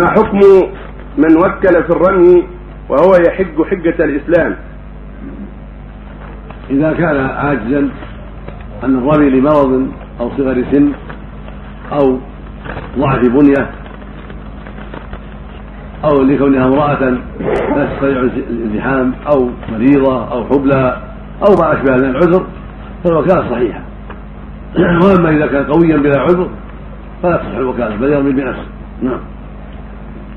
ما حكم من وكل في الرمي وهو يحج حجة الإسلام؟ إذا كان عاجزا عن الرمي لمرض أو صغر سن أو ضعف بنية أو لكونها امرأة لا تستطيع الازدحام أو مريضة أو حبلى أو ما أشبه من العذر فالوكالة صحيحة وأما إذا كان قويا بلا عذر فلا تصح الوكالة بل يرمي بنفسه نعم.